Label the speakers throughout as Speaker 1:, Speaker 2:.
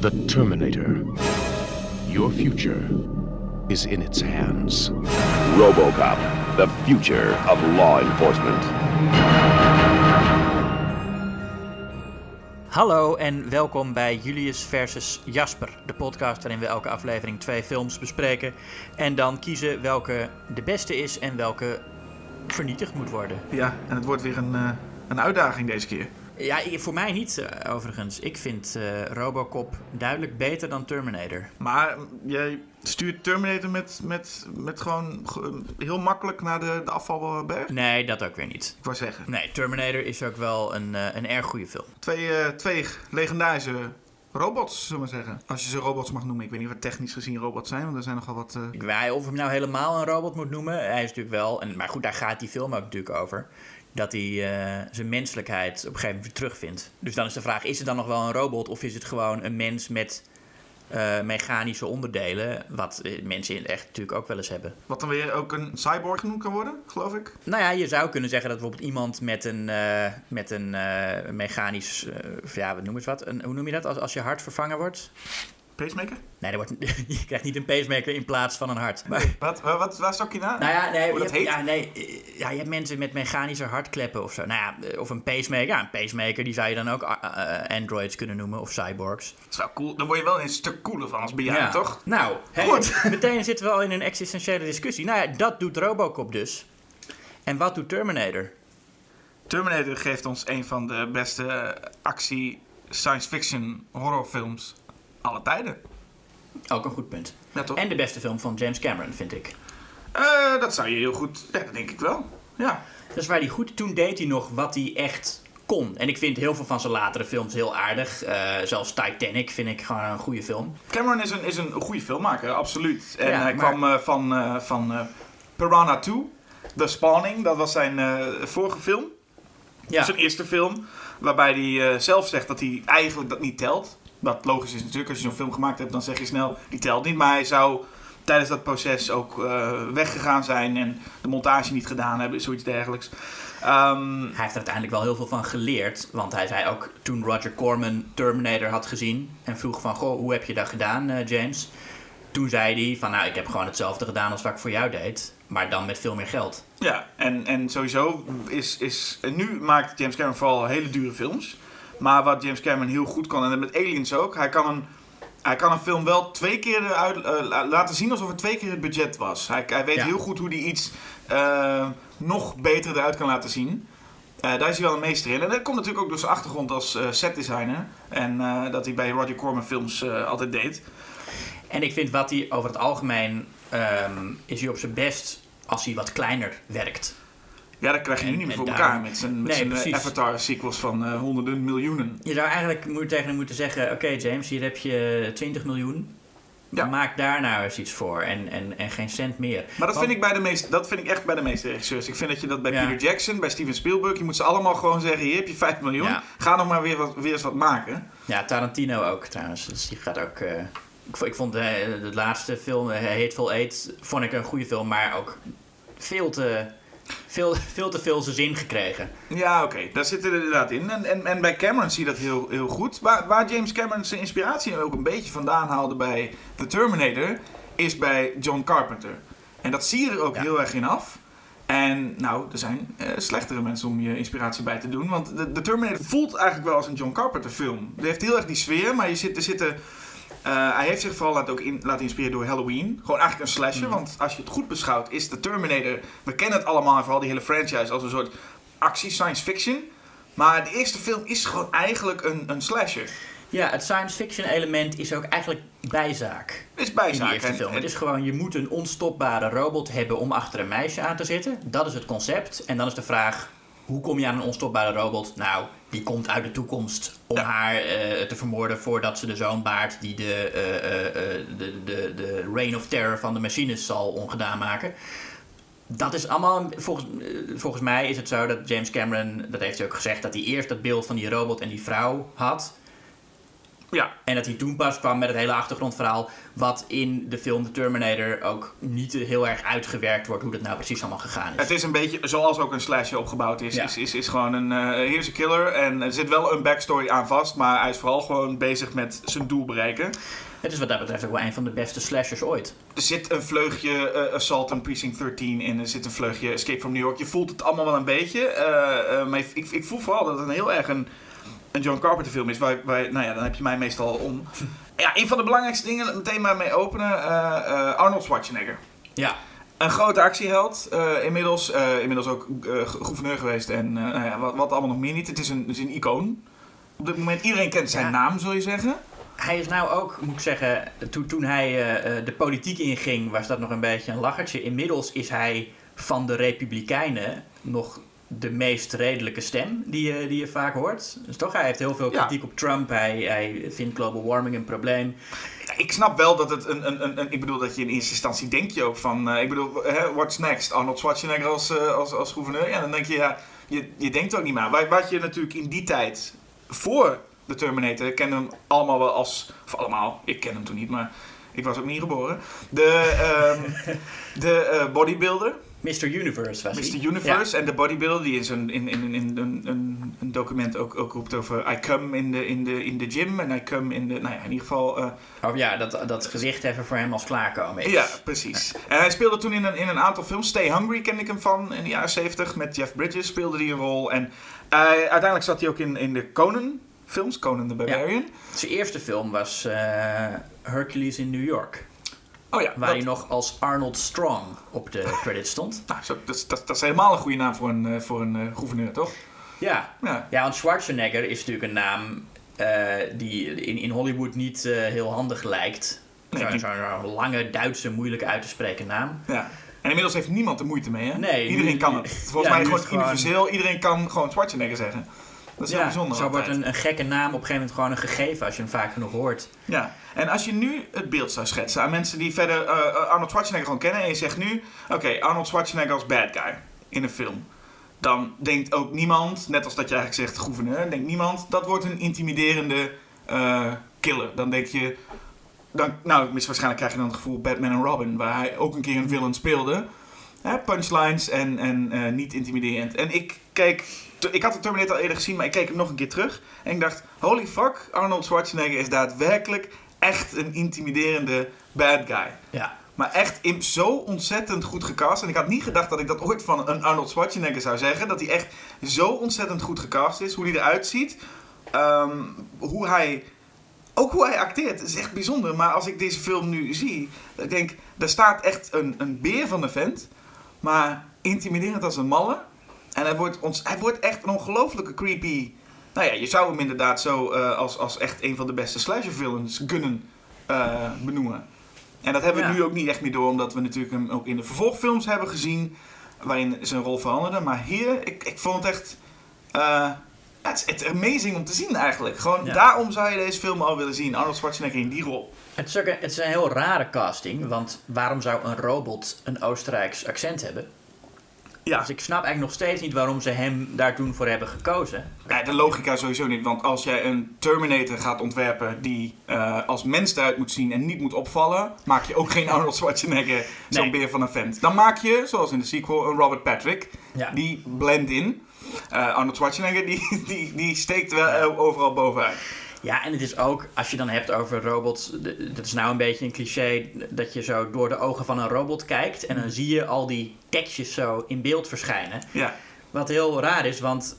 Speaker 1: The Terminator. Your future is in its hands.
Speaker 2: Robocop, the future of law enforcement.
Speaker 3: Hallo en welkom bij Julius versus Jasper, de podcast waarin we elke aflevering twee films bespreken en dan kiezen welke de beste is en welke vernietigd moet worden.
Speaker 4: Ja, en het wordt weer een, eh, een uitdaging deze keer.
Speaker 3: Ja, voor mij niet eh, overigens. Ik vind eh, Robocop duidelijk beter dan Terminator.
Speaker 4: Maar mm, jij stuurt Terminator met, met, met gewoon ge- heel makkelijk naar de, de afvalberg?
Speaker 3: Nee, dat ook weer niet.
Speaker 4: Ik wou zeggen.
Speaker 3: Nee, Terminator is ook wel een, eh, een erg goede film.
Speaker 4: Twee, twee legendarische robots, zullen we maar zeggen. Als je ze robots mag noemen. Ik weet niet wat technisch gezien robots zijn, want er zijn nogal wat... eh,
Speaker 3: Ik weet of hem nou helemaal een robot moet noemen. Hij is natuurlijk wel, en, maar goed, daar gaat die film ook natuurlijk over. Dat hij eh, zijn menselijkheid op een gegeven moment terugvindt. Dus dan is de vraag, is het dan nog wel een robot of is het gewoon een mens met eh, mechanische onderdelen? Wat eh, mensen in het echt natuurlijk ook wel eens hebben.
Speaker 4: Wat dan weer ook een cyborg genoemd kan worden, geloof ik.
Speaker 3: Nou ja, je zou kunnen zeggen dat bijvoorbeeld iemand met een, met een mechanisch, ja, wat noem je wat? Een, hoe noem je dat als, als je hart vervangen wordt?
Speaker 4: Pacemaker?
Speaker 3: Nee, wordt, je krijgt niet een pacemaker in plaats van een hart. Maar,
Speaker 4: Wat, wat, waar stok je naar?
Speaker 3: Nou ja, nee,
Speaker 4: Hoe dat
Speaker 3: je, hebt-
Speaker 4: heet?
Speaker 3: Ja, nee, eh, ja, je hebt mensen met mechanische hartkleppen of zo. Nou ja, eh, of een pacemaker. Ja, een pacemaker die zou je dan ook eh, androids kunnen noemen of cyborgs.
Speaker 4: Dat is wel cool. Dan word je wel een stuk cooler van als bejaarde, toch?
Speaker 3: Nou, hey,
Speaker 4: Goed.
Speaker 3: meteen zitten we al in een existentiële discussie. Nou ja, dat doet Robocop dus. En wat doet Terminator?
Speaker 4: Terminator geeft ons een van de beste actie, science fiction, horrorfilms alle tijden.
Speaker 3: Ook een goed punt.
Speaker 4: Ja, toch?
Speaker 3: En de beste film van James Cameron, vind ik.
Speaker 4: Eh, dat zou je heel goed... Ja, dat denk ik wel. Ja.
Speaker 3: Dat is waar hij goed... Toen deed hij nog wat hij echt kon. En ik vind heel veel van zijn latere films heel aardig. Eh, zelfs Titanic vind ik gewoon een goede film.
Speaker 4: Cameron is een, is een goede filmmaker, absoluut. En
Speaker 3: Ja,
Speaker 4: hij
Speaker 3: maar-
Speaker 4: kwam eh, van, van Piranha 2, The Spawning. Dat was zijn vorige film.
Speaker 3: Ja.
Speaker 4: Zijn eerste film. Waarbij hij zelf zegt dat hij eigenlijk dat niet telt. Wat logisch is natuurlijk. Als je zo'n film gemaakt hebt, dan zeg je snel, die telt niet. Maar hij zou tijdens dat proces ook eh, weggegaan zijn en de montage niet gedaan hebben, zoiets dergelijks. Ehm,
Speaker 3: Hij heeft er uiteindelijk wel heel veel van geleerd. Want hij zei ook toen Roger Corman Terminator had gezien. En vroeg van, goh, hoe heb je dat gedaan, eh, James? Toen zei hij van, nou, ik heb gewoon hetzelfde gedaan als wat ik voor jou deed. Maar dan met veel meer geld.
Speaker 4: Ja, en, en sowieso is, is... Nu maakt James Cameron vooral hele dure films. Maar wat James Cameron heel goed kan, en dat met Aliens ook... Hij kan een, hij kan een film wel twee keer eruit, eh, la- laten zien alsof het twee keer het budget was. Hij, hij weet
Speaker 3: Ja.
Speaker 4: heel goed hoe hij iets eh, nog beter eruit kan laten zien. Eh, daar is hij wel een meester in. En dat komt natuurlijk ook door zijn achtergrond als setdesigner. En dat hij bij Roger Corman films altijd deed.
Speaker 3: En ik vind wat hij over het algemeen... ehm, is hij op zijn best als hij wat kleiner werkt.
Speaker 4: Ja, dat krijg je nu niet meer voor elkaar met zijn, met
Speaker 3: Nee,
Speaker 4: zijn eh. Avatar-sequels van eh, honderden miljoenen.
Speaker 3: Je zou eigenlijk moet- tegen hem moeten zeggen... Oké James, hier heb je 20 miljoen.
Speaker 4: Ja.
Speaker 3: Maak daar nou eens iets voor. En, en, en geen cent meer.
Speaker 4: Maar dat
Speaker 3: Want-
Speaker 4: vind, ik bij de meeste, dat vind ik echt bij de meeste regisseurs. Ik vind dat je dat bij
Speaker 3: Ja.
Speaker 4: Peter Jackson, bij Steven Spielberg, je moet ze allemaal gewoon zeggen: hier heb je 5 miljoen,
Speaker 3: Ja.
Speaker 4: ga nog maar weer, wat, weer eens wat maken.
Speaker 3: Ja, Tarantino ook trouwens. Dus die gaat ook. eh, ik, vond- ik vond eh, de laatste film, Hateful Eight, vond ik een goede film, maar ook veel te, veel, veel te veel zijn zin gekregen.
Speaker 4: Ja, oké, daar zit er inderdaad in. En, en, en bij Cameron zie je dat heel, heel goed. Waar, waar James Cameron zijn inspiratie ook een beetje vandaan haalde bij The Terminator, is bij John Carpenter. En dat zie je er ook
Speaker 3: Ja.
Speaker 4: heel erg in af. En nou, er zijn eh, slechtere mensen om je inspiratie bij te doen. Want de, de Terminator voelt eigenlijk wel als een John Carpenter film. Het heeft heel erg die sfeer, maar je zit, er zitten... eh, hij heeft zich vooral laten, ook in, laten inspireren door Halloween. Gewoon eigenlijk een slasher. Want als je het goed beschouwt, is de Terminator... We kennen het allemaal, en vooral die hele franchise, als een soort actie, science fiction. Maar de eerste film is gewoon eigenlijk een, een slasher.
Speaker 3: Ja, het science fiction element is ook eigenlijk bijzaak.
Speaker 4: Is
Speaker 3: In
Speaker 4: bijzaak.
Speaker 3: die
Speaker 4: En-
Speaker 3: film.
Speaker 4: en-
Speaker 3: Het is gewoon, je moet een onstopbare robot hebben om achter een meisje aan te zitten. Dat is het concept. En dan is de vraag, hoe kom je aan een onstopbare robot? Nou, die komt uit de toekomst om
Speaker 4: Ja.
Speaker 3: haar eh, te vermoorden voordat ze de zoon baart die de, eh, eh, de, de, de reign of terror van de machines zal ongedaan maken. Dat is allemaal, volgens, volgens mij is het zo dat James Cameron, dat heeft hij ook gezegd, dat hij eerst dat beeld van die robot en die vrouw had.
Speaker 4: Ja,
Speaker 3: En dat hij toen pas kwam met het hele achtergrondverhaal. Wat in de film The Terminator ook niet heel erg uitgewerkt wordt. Hoe dat nou precies allemaal gegaan is.
Speaker 4: Het is een beetje zoals ook een slasher opgebouwd is.
Speaker 3: Ja.
Speaker 4: Is, is, is gewoon een, hier is een killer en er zit wel een backstory aan vast, maar hij is vooral gewoon bezig met zijn doel bereiken.
Speaker 3: Het is wat dat betreft ook wel een van de beste slashers ooit.
Speaker 4: Er zit een vleugje eh, Assault on Precinct 13 in, er zit een vleugje Escape from New York. Je voelt het allemaal wel een beetje, eh, maar ik, ik voel vooral dat het een heel erg een, een John Carpenter film is, waar, waar, nou ja, dan heb je mij meestal om. Ja, een van de belangrijkste dingen, meteen maar mee openen, eh, eh, Arnold Schwarzenegger.
Speaker 3: Ja,
Speaker 4: Een grote actieheld, eh, inmiddels, inmiddels ook gouverneur geweest en nou ja, wat, wat allemaal nog meer niet. Het is een, het is een icoon. Op dit moment, iedereen kent zijn
Speaker 3: Ja.
Speaker 4: naam, zul je zeggen.
Speaker 3: hij is nou ook, moet ik zeggen, toen, toen hij de politiek inging, was dat nog een beetje een lachertje. Inmiddels is hij van de Republikeinen nog de meest redelijke stem die je, die je vaak hoort. Dus toch, hij heeft heel veel
Speaker 4: Ja.
Speaker 3: kritiek op Trump. Hij, hij vindt global warming een probleem.
Speaker 4: Ik snap wel dat het een, een, een, een- Ik bedoel dat je in eerste instantie denk je ook van. eh, ik bedoel, hè, what's next? Arnold Schwarzenegger als, eh, als, als gouverneur? Ja, dan denk je, ja, je, je denkt ook niet maar. Wa- Wat je natuurlijk in die tijd voor de Terminator kennen hem allemaal wel als. Of allemaal, ik ken hem toen niet, maar ik was ook niet geboren. De, ehm, de eh, bodybuilder.
Speaker 3: Mr. Universe was hij.
Speaker 4: Mr. Universe en de bodybuilder die in, zijn, in, in, in, een, een, een document ook, ook roept over I come in de, in, de, in de gym en I come in de, nou ja, in ieder geval... eh,
Speaker 3: Ja. Of ja, dat, dat gezicht even voor hem als klaarkomen is.
Speaker 4: ja, precies. En hij speelde toen in een, in een aantal films. Stay Hungry ken ik hem van in de jaren 70. Met Jeff Bridges speelde hij een rol. En eh, uiteindelijk zat hij ook in, in de Conan films, Conan the Barbarian.
Speaker 3: Zijn eerste film was eh, Hercules in New York.
Speaker 4: Oh ja,
Speaker 3: Waar
Speaker 4: dat,
Speaker 3: hij nog als Arnold Strong op de credits stond.
Speaker 4: nou, zo, dat, is- dat, dat is helemaal een goede naam voor een, eh, voor een eh, gouverneur, toch?
Speaker 3: Ja.
Speaker 4: Ja.
Speaker 3: ja, want Schwarzenegger is natuurlijk een naam eh, die in, in Hollywood niet heel handig lijkt.
Speaker 4: Nee,
Speaker 3: Zo'n
Speaker 4: die-
Speaker 3: lange, Duitse, moeilijk uit te spreken naam.
Speaker 4: ja. En inmiddels heeft niemand er moeite mee, hè?
Speaker 3: Nee,
Speaker 4: iedereen
Speaker 3: nu-
Speaker 4: kan het. Volgens
Speaker 3: ja,
Speaker 4: mij
Speaker 3: is het gewoon-
Speaker 4: universeel. Iedereen kan gewoon Schwarzenegger zeggen. Dat is heel
Speaker 3: ja,
Speaker 4: bijzonder
Speaker 3: zo wordt een, een gekke naam op een gegeven moment gewoon een gegeven als je hem vaak genoeg hoort.
Speaker 4: Ja, en als je nu het beeld zou schetsen aan mensen die verder eh, eh, Arnold Schwarzenegger gewoon kennen en je zegt nu, oké, Arnold Schwarzenegger als bad guy in een film. Dan denkt ook niemand, net als dat je eigenlijk zegt gouverneur, denkt niemand, dat wordt een intimiderende eh, killer. Dan denk je, dan, nou, waarschijnlijk krijg je dan het gevoel Batman en Robin, waar hij ook een keer een villain speelde. Hè, punchlines en, en niet intimiderend. En ik keek, t- ik had de Terminator al eerder gezien, maar ik keek hem nog een keer terug. En ik dacht, holy fuck, Arnold Schwarzenegger is daadwerkelijk echt een intimiderende bad guy.
Speaker 3: Ja,
Speaker 4: Maar echt in, zo ontzettend goed gecast. En ik had niet gedacht dat ik dat ooit van een Arnold Schwarzenegger zou zeggen. Dat hij echt zo ontzettend goed gecast is. Hoe hij eruit ziet. Ehm, hoe hij... Ook hoe hij acteert. Is echt bijzonder. Maar als ik deze film nu zie... Dan denk ik, daar staat echt een, een beer van de vent. Maar intimiderend als een malle. En hij wordt, ons, hij wordt echt een ongelofelijke creepy... Nou ja, je zou hem inderdaad zo eh, als, als echt een van de beste slasher villains kunnen eh, benoemen. En dat hebben we
Speaker 3: Ja.
Speaker 4: nu ook niet echt meer door, omdat we natuurlijk hem ook in de vervolgfilms hebben gezien, waarin zijn rol veranderde. Maar hier, ik, ik vond het echt. eh, het, is, het is amazing om te zien eigenlijk. Gewoon
Speaker 3: Ja.
Speaker 4: daarom zou je deze film al willen zien. Arnold Schwarzenegger in die rol.
Speaker 3: het is, ook een, het is een heel rare casting, want waarom zou een robot een Oostenrijks accent hebben?
Speaker 4: Ja.
Speaker 3: Dus ik snap eigenlijk nog steeds niet waarom ze hem daar toen voor hebben gekozen.
Speaker 4: Ja, de logica sowieso niet. Want als jij een Terminator gaat ontwerpen die eh, als mens eruit moet zien en niet moet opvallen, maak je ook geen Arnold Schwarzenegger, zo'n
Speaker 3: Nee.
Speaker 4: beer van een vent. Dan maak je, zoals in de sequel, een Robert Patrick.
Speaker 3: Ja.
Speaker 4: Die blend in. Eh, Arnold Schwarzenegger die, die, die steekt wel eh, overal bovenuit.
Speaker 3: Ja, en het is ook, als je dan hebt over robots, dat is nou een beetje een cliché, dat je zo door de ogen van een robot kijkt en dan zie je al die tekstjes zo in beeld verschijnen.
Speaker 4: Ja.
Speaker 3: Wat heel raar is, want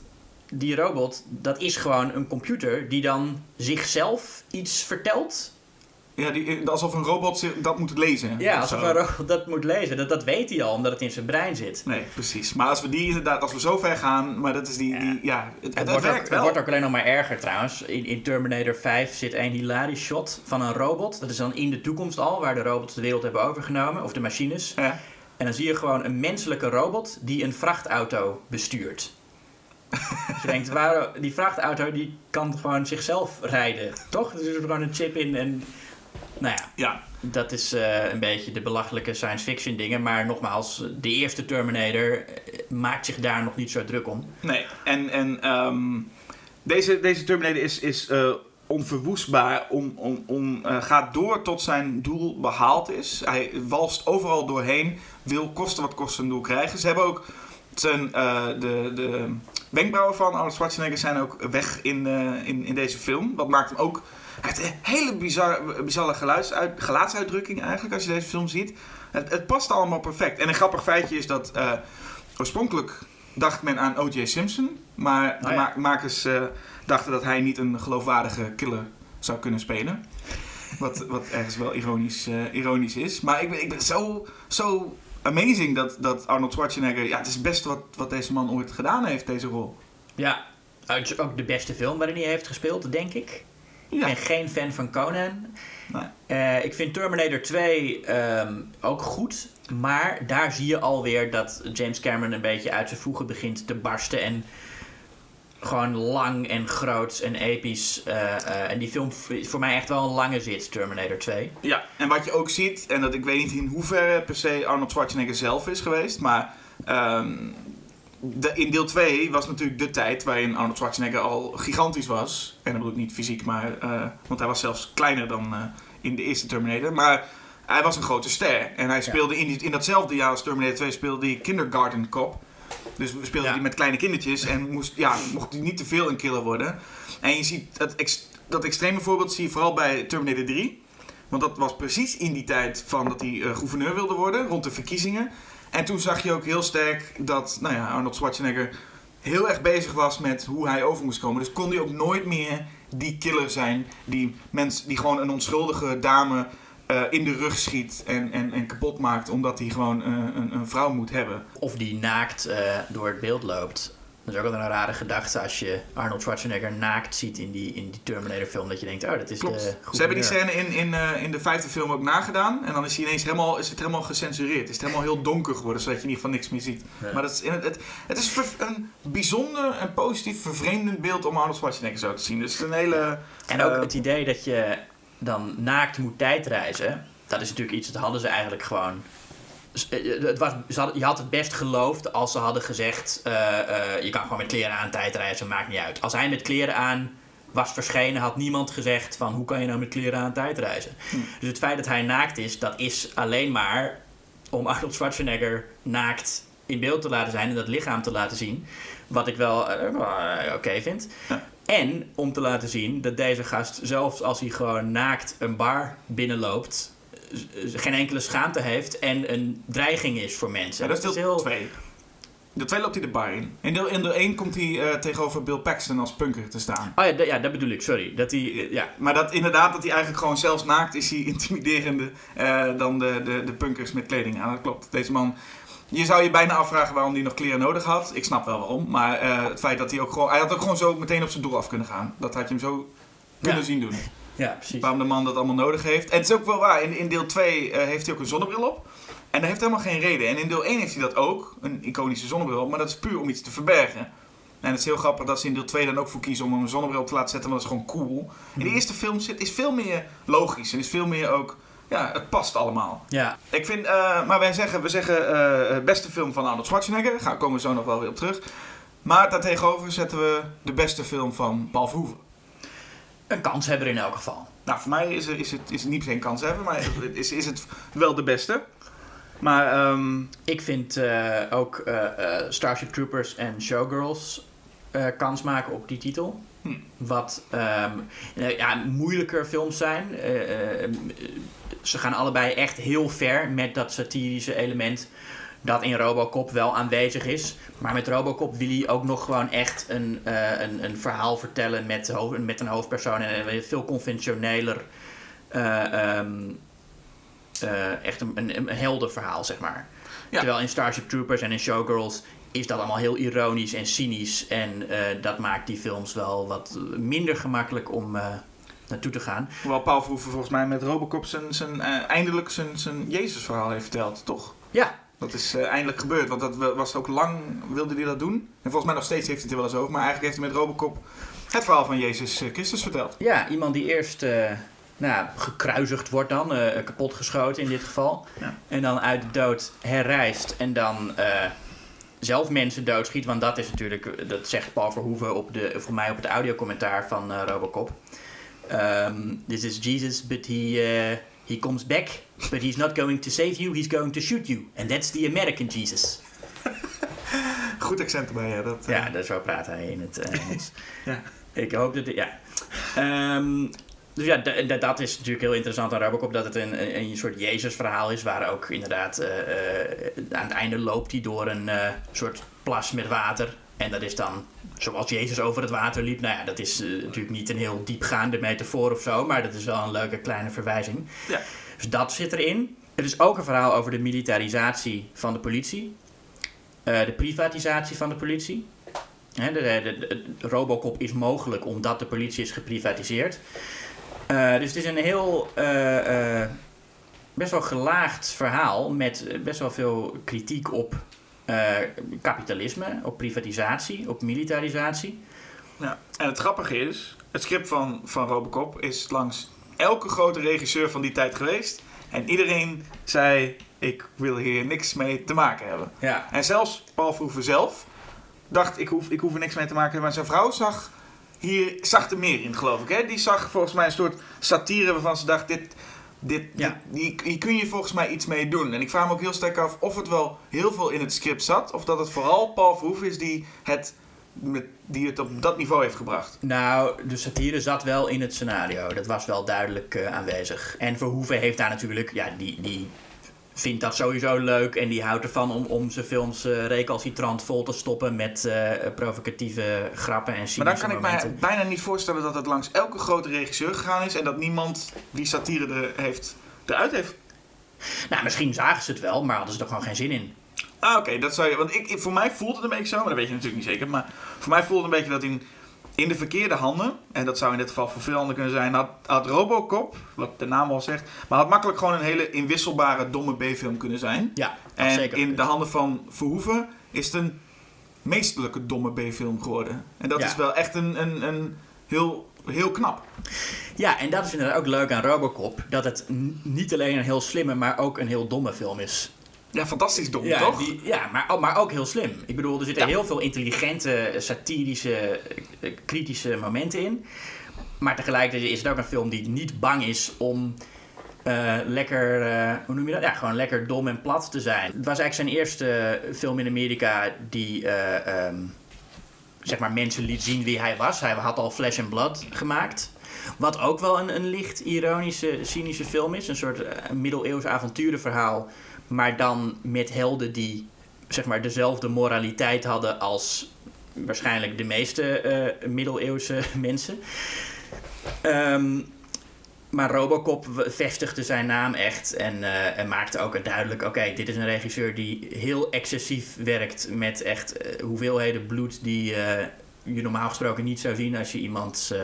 Speaker 3: die robot, dat is gewoon een computer die dan zichzelf iets vertelt.
Speaker 4: Ja, die, alsof een robot dat moet lezen.
Speaker 3: Ja,
Speaker 4: of
Speaker 3: alsof
Speaker 4: zo.
Speaker 3: een robot dat moet lezen. Dat, dat weet hij al, omdat het in zijn brein zit.
Speaker 4: Nee, precies. Maar als we die inderdaad, als we zo ver gaan, maar dat is die,
Speaker 3: Ja.
Speaker 4: die ja, het, het,
Speaker 3: Het wordt, ook,
Speaker 4: werkt
Speaker 3: het
Speaker 4: wel.
Speaker 3: wordt ook alleen nog maar erger trouwens. In, in Terminator 5 zit een hilarisch shot van een robot. Dat is dan in de toekomst al, waar de robots de wereld hebben overgenomen, of de machines.
Speaker 4: Ja.
Speaker 3: En dan zie je gewoon een menselijke robot die een vrachtauto bestuurt. dus je denkt, waar, die vrachtauto die kan gewoon zichzelf rijden, toch? Er zit er gewoon een chip in en... Nou ja,
Speaker 4: ja,
Speaker 3: dat is eh, een beetje de belachelijke science fiction dingen. Maar nogmaals, de eerste Terminator eh, maakt zich daar nog niet zo druk om.
Speaker 4: nee. En, en ehm, deze, deze Terminator is, is eh, onverwoestbaar, om, om, om, gaat door tot zijn doel behaald is. Hij walst overal doorheen, wil kosten wat kosten een doel krijgen. Ze hebben ook zijn, eh, de, de wenkbrauwen van Arnold Schwarzenegger zijn ook weg in, eh, in, in deze film. Wat maakt hem ook... Hij heeft een hele bizarre, bizarre geluidsuit, gelaatsuitdrukking eigenlijk als je deze film ziet. Het, het past allemaal perfect. En een grappig feitje is dat eh, oorspronkelijk dacht men aan O.J. Simpson. Maar de
Speaker 3: Oh ja.
Speaker 4: ma- makers dachten dat hij niet een geloofwaardige killer zou kunnen spelen. Wat, wat ergens wel ironisch, ironisch is. Maar ik ben, ik ben zo, zo amazing dat, dat Arnold Schwarzenegger... Ja, het is best wat, wat deze man ooit gedaan heeft, deze rol.
Speaker 3: Ja, het is ook de beste film waarin hij heeft gespeeld, denk ik. Ik
Speaker 4: Ja,
Speaker 3: ben geen fan van Conan.
Speaker 4: Nee.
Speaker 3: Eh, ik vind Terminator 2 ehm, ook goed. Maar daar zie je alweer dat James Cameron een beetje uit zijn voegen begint te barsten. En gewoon lang en groot en episch. eh, eh, en die film is voor mij echt wel een lange zit, Terminator 2.
Speaker 4: ja, en wat je ook ziet, en dat ik weet niet in hoeverre per se Arnold Schwarzenegger zelf is geweest, maar ehm, de, in deel 2 was natuurlijk de tijd waarin Arnold Schwarzenegger al gigantisch was. En dat bedoel ik niet fysiek, maar, eh, want hij was zelfs kleiner dan in de eerste Terminator. Maar hij was een grote ster. En hij speelde in, die, in datzelfde jaar als Terminator 2 speelde hij Kindergarten Cop. Dus we speelden
Speaker 3: Ja.
Speaker 4: die met kleine kindertjes en moest, ja, mocht hij niet te veel een killer worden. En je ziet dat, ex- dat extreme voorbeeld zie je vooral bij Terminator 3. Want dat was precies in die tijd van dat hij eh, gouverneur wilde worden, rond de verkiezingen. En toen zag je ook heel sterk dat nou ja, Arnold Schwarzenegger heel erg bezig was met hoe hij over moest komen. Dus kon hij ook nooit meer die killer zijn die, mens, die gewoon een onschuldige dame eh, in de rug schiet en, en, en kapot maakt omdat hij gewoon eh, een, een vrouw moet hebben.
Speaker 3: Of die naakt eh, door het beeld loopt. Dat is ook wel een rare gedachte als je Arnold Schwarzenegger naakt ziet in die, in die Terminator film. Dat je denkt, oh, dat is
Speaker 4: Klopt.
Speaker 3: de
Speaker 4: Ze hebben die scène in, in, in de vijfde film ook nagedaan. En dan is, hij ineens helemaal, is het helemaal gecensureerd. Is het helemaal heel donker geworden, zodat je in ieder geval niks meer ziet.
Speaker 3: Ja.
Speaker 4: Maar dat is, het, het, het is een bijzonder en positief vervreemdend beeld om Arnold Schwarzenegger zo te zien. Dus het is een hele...
Speaker 3: En ook het idee dat je dan naakt moet tijdreizen. Dat is natuurlijk iets, dat hadden ze eigenlijk gewoon. s- eh, Het was, hadden- je had het best geloofd als ze hadden gezegd: eh, eh, je kan gewoon met kleren aan tijdreizen, maakt niet uit. Als hij met kleren aan was verschenen, had niemand gezegd: van hoe kan je nou met kleren aan tijdreizen. Dus het feit dat hij naakt is, dat is alleen maar om Arnold Schwarzenegger naakt in beeld te laten zijn en dat lichaam te laten zien. Wat ik wel eh, eh, oké vind.
Speaker 4: Ja.
Speaker 3: En om te laten zien dat deze gast, zelfs als hij gewoon naakt een bar binnenloopt, z- geen enkele schaamte heeft en een dreiging is voor mensen.
Speaker 4: Ja, dat is deel
Speaker 3: heel...
Speaker 4: 2. Deel 2 loopt hij de bar in. In deel, in deel 1 komt hij eh, tegenover Bill Paxton als punker te staan.
Speaker 3: Oh ja, ja, dat bedoel ik, sorry. Dat hij, eh, ja,
Speaker 4: Maar dat inderdaad, dat hij eigenlijk gewoon zelfs naakt is, hij intimiderender eh, dan de, de, de punkers met kleding aan. Dat klopt. Deze man, je zou je bijna afvragen waarom hij nog kleren nodig had. Ik snap wel waarom. Maar eh, het feit dat hij ook gewoon, hij had ook gewoon zo meteen op zijn doel af kunnen gaan. Dat had je hem zo kunnen
Speaker 3: Ja.
Speaker 4: zien doen.
Speaker 3: ja, precies.
Speaker 4: Waarom de man dat allemaal nodig heeft. En het is ook wel waar, in, in deel 2 eh, heeft hij ook een zonnebril op. En dat heeft helemaal geen reden. En in deel 1 heeft hij dat ook, een iconische zonnebril. Maar dat is puur om iets te verbergen. En het is heel grappig dat ze in deel 2 dan ook voor kiezen om hem een zonnebril op te laten zetten. Want dat is gewoon cool. In de eerste film zit, is veel meer logisch. En is veel meer ook, ja, het past allemaal.
Speaker 3: Ja,
Speaker 4: Ik vind, eh, maar wij zeggen, we zeggen eh, beste film van Arnold Schwarzenegger. Daar komen we zo nog wel weer op terug. Maar daartegenover zetten we de beste film van Paul Verhoeven.
Speaker 3: een kanshebber in elk geval.
Speaker 4: Nou, voor mij is, er- is, het, is het niet per se een kans hebben, maar is, is het wel de beste. Maar ehm,
Speaker 3: Ik vind eh, ook Starship Troopers en Showgirls kans maken op die titel.
Speaker 4: Hm.
Speaker 3: Wat ehm, eh, ja, moeilijker films zijn. Eh, eh, eh, ze gaan allebei echt heel ver met dat satirische element dat in Robocop wel aanwezig is. Maar met Robocop wil hij ook nog gewoon echt een, eh, een, een verhaal vertellen met, met een hoofdpersoon. En een veel conventioneler, ehm, eh, echt een, een, een heldenverhaal, zeg maar.
Speaker 4: Ja.
Speaker 3: Terwijl in Starship Troopers en in Showgirls is dat allemaal heel ironisch en cynisch. En eh, dat maakt die films wel wat minder gemakkelijk om eh, naartoe te gaan.
Speaker 4: hoewel Paul Verhoeven volgens mij met Robocop zijn, zijn, eh, eindelijk zijn, zijn Jezus-verhaal heeft verteld, toch?
Speaker 3: Ja,
Speaker 4: Dat is eindelijk gebeurd, want dat wa- was ook lang, wilde hij dat doen. En volgens mij nog steeds heeft hij het er wel eens over. Maar eigenlijk heeft hij met Robocop het verhaal van Jezus Christus verteld.
Speaker 3: ja iemand die eerst nou, gekruisigd wordt dan, kapotgeschoten in dit geval.
Speaker 4: Ja.
Speaker 3: En dan uit de dood herrijst en dan zelf mensen doodschiet. Want dat is natuurlijk, dat zegt Paul Verhoeven op de, voor mij op het audiocommentaar van eh, Robocop. um, this is Jesus, but he, uh, he comes back, but he's not going to save you, he's going to shoot you. And that's the American Jesus.
Speaker 4: Goed accent erbij, ja. Dat, uh...
Speaker 3: Ja, dat zo praat hij in het Engels.
Speaker 4: ja.
Speaker 3: Ik hoop dat... Ja. Um, dus ja, dat is natuurlijk heel interessant aan Robocop, dat het een, een, soort Jezus-verhaal is, waar ook inderdaad uh, aan het einde loopt hij door een uh, soort plas met water. En dat is dan zoals Jezus over het water liep. Nou ja, dat is uh, natuurlijk niet een heel diepgaande metafoor of zo, maar dat is wel een leuke kleine verwijzing.
Speaker 4: Ja.
Speaker 3: Dus dat zit erin. Het is ook een verhaal over de militarisatie van de politie, de privatisatie van de politie. He, de, de, de, Robocop is mogelijk omdat de politie is geprivatiseerd. Uh, dus het is een heel uh, uh, best wel gelaagd verhaal met best wel veel kritiek op kapitalisme, op privatisatie, op militarisatie.
Speaker 4: Ja, en het grappige is, het script van, van Robocop is langs elke grote regisseur van die tijd geweest. En iedereen zei, ik wil hier niks mee te maken hebben.
Speaker 3: Ja.
Speaker 4: En zelfs Paul Verhoeven zelf dacht, ik hoef, ik hoef er niks mee te maken hebben. Maar zijn vrouw zag hier zag er meer in, geloof ik. Hè? Die zag volgens mij een soort satire waarvan ze dacht: dit, dit,
Speaker 3: ja.
Speaker 4: dit, hier, hier kun je volgens mij iets mee doen. En ik vraag me ook heel sterk af of het wel heel veel in het script zat, of dat het vooral Paul Verhoeven is die het, met, die het op dat niveau heeft gebracht.
Speaker 3: Nou, de satire zat wel in het scenario. Dat was wel duidelijk uh, aanwezig. En Verhoeven heeft daar natuurlijk, ja, die. die vindt dat sowieso leuk en die houdt ervan om, om zijn films uh, recalcitrant vol te stoppen met uh, provocatieve grappen en
Speaker 4: Maar dan kan
Speaker 3: momenten.
Speaker 4: ik mij bijna niet voorstellen dat het langs elke grote regisseur gegaan is en dat niemand die satire er heeft, eruit heeft.
Speaker 3: Nou, misschien zagen ze het wel, maar hadden ze er gewoon geen zin in.
Speaker 4: Ah, oké, dat zou je. Want ik, ik, voor mij voelt het een beetje zo, maar dat weet je natuurlijk niet zeker. Maar voor mij voelt het een beetje dat in, in de verkeerde handen, en dat zou in dit geval voor veel handen kunnen zijn, had, had Robocop, wat de naam al zegt, maar had makkelijk gewoon een hele inwisselbare, domme B-film kunnen zijn.
Speaker 3: Ja,
Speaker 4: En
Speaker 3: zeker.
Speaker 4: in de handen van Verhoeven is het een meesterlijke domme B-film geworden. En dat
Speaker 3: Ja.
Speaker 4: is wel echt een, een, een heel, heel knap.
Speaker 3: Ja, en dat is inderdaad ook leuk aan Robocop. Dat het niet alleen een heel slimme, maar ook een heel domme film is.
Speaker 4: Ja, fantastisch dom,
Speaker 3: Ja,
Speaker 4: toch?
Speaker 3: die- ja maar, ook- maar ook heel slim. Ik bedoel, er zitten
Speaker 4: Ja.
Speaker 3: heel veel intelligente, satirische, eh, kritische momenten in. Maar tegelijkertijd is het ook een film die niet bang is om eh, lekker, eh, hoe noem je dat? Ja, gewoon lekker dom en plat te zijn. Het was eigenlijk zijn eerste film in Amerika die, eh, ehm, zeg maar, mensen liet zien wie hij was. Hij had al Flesh and Blood gemaakt. Wat ook wel een, een licht ironische, cynische film is. Een soort eh, middeleeuws avonturenverhaal. Maar dan met helden die zeg maar, dezelfde moraliteit hadden als waarschijnlijk de meeste eh, middeleeuwse mensen. Ehm, maar Robocop vestigde zijn naam echt en, eh, en maakte ook duidelijk: oké, dit is een regisseur die heel excessief werkt met echt eh, hoeveelheden bloed die je normaal gesproken niet zou zien als je iemand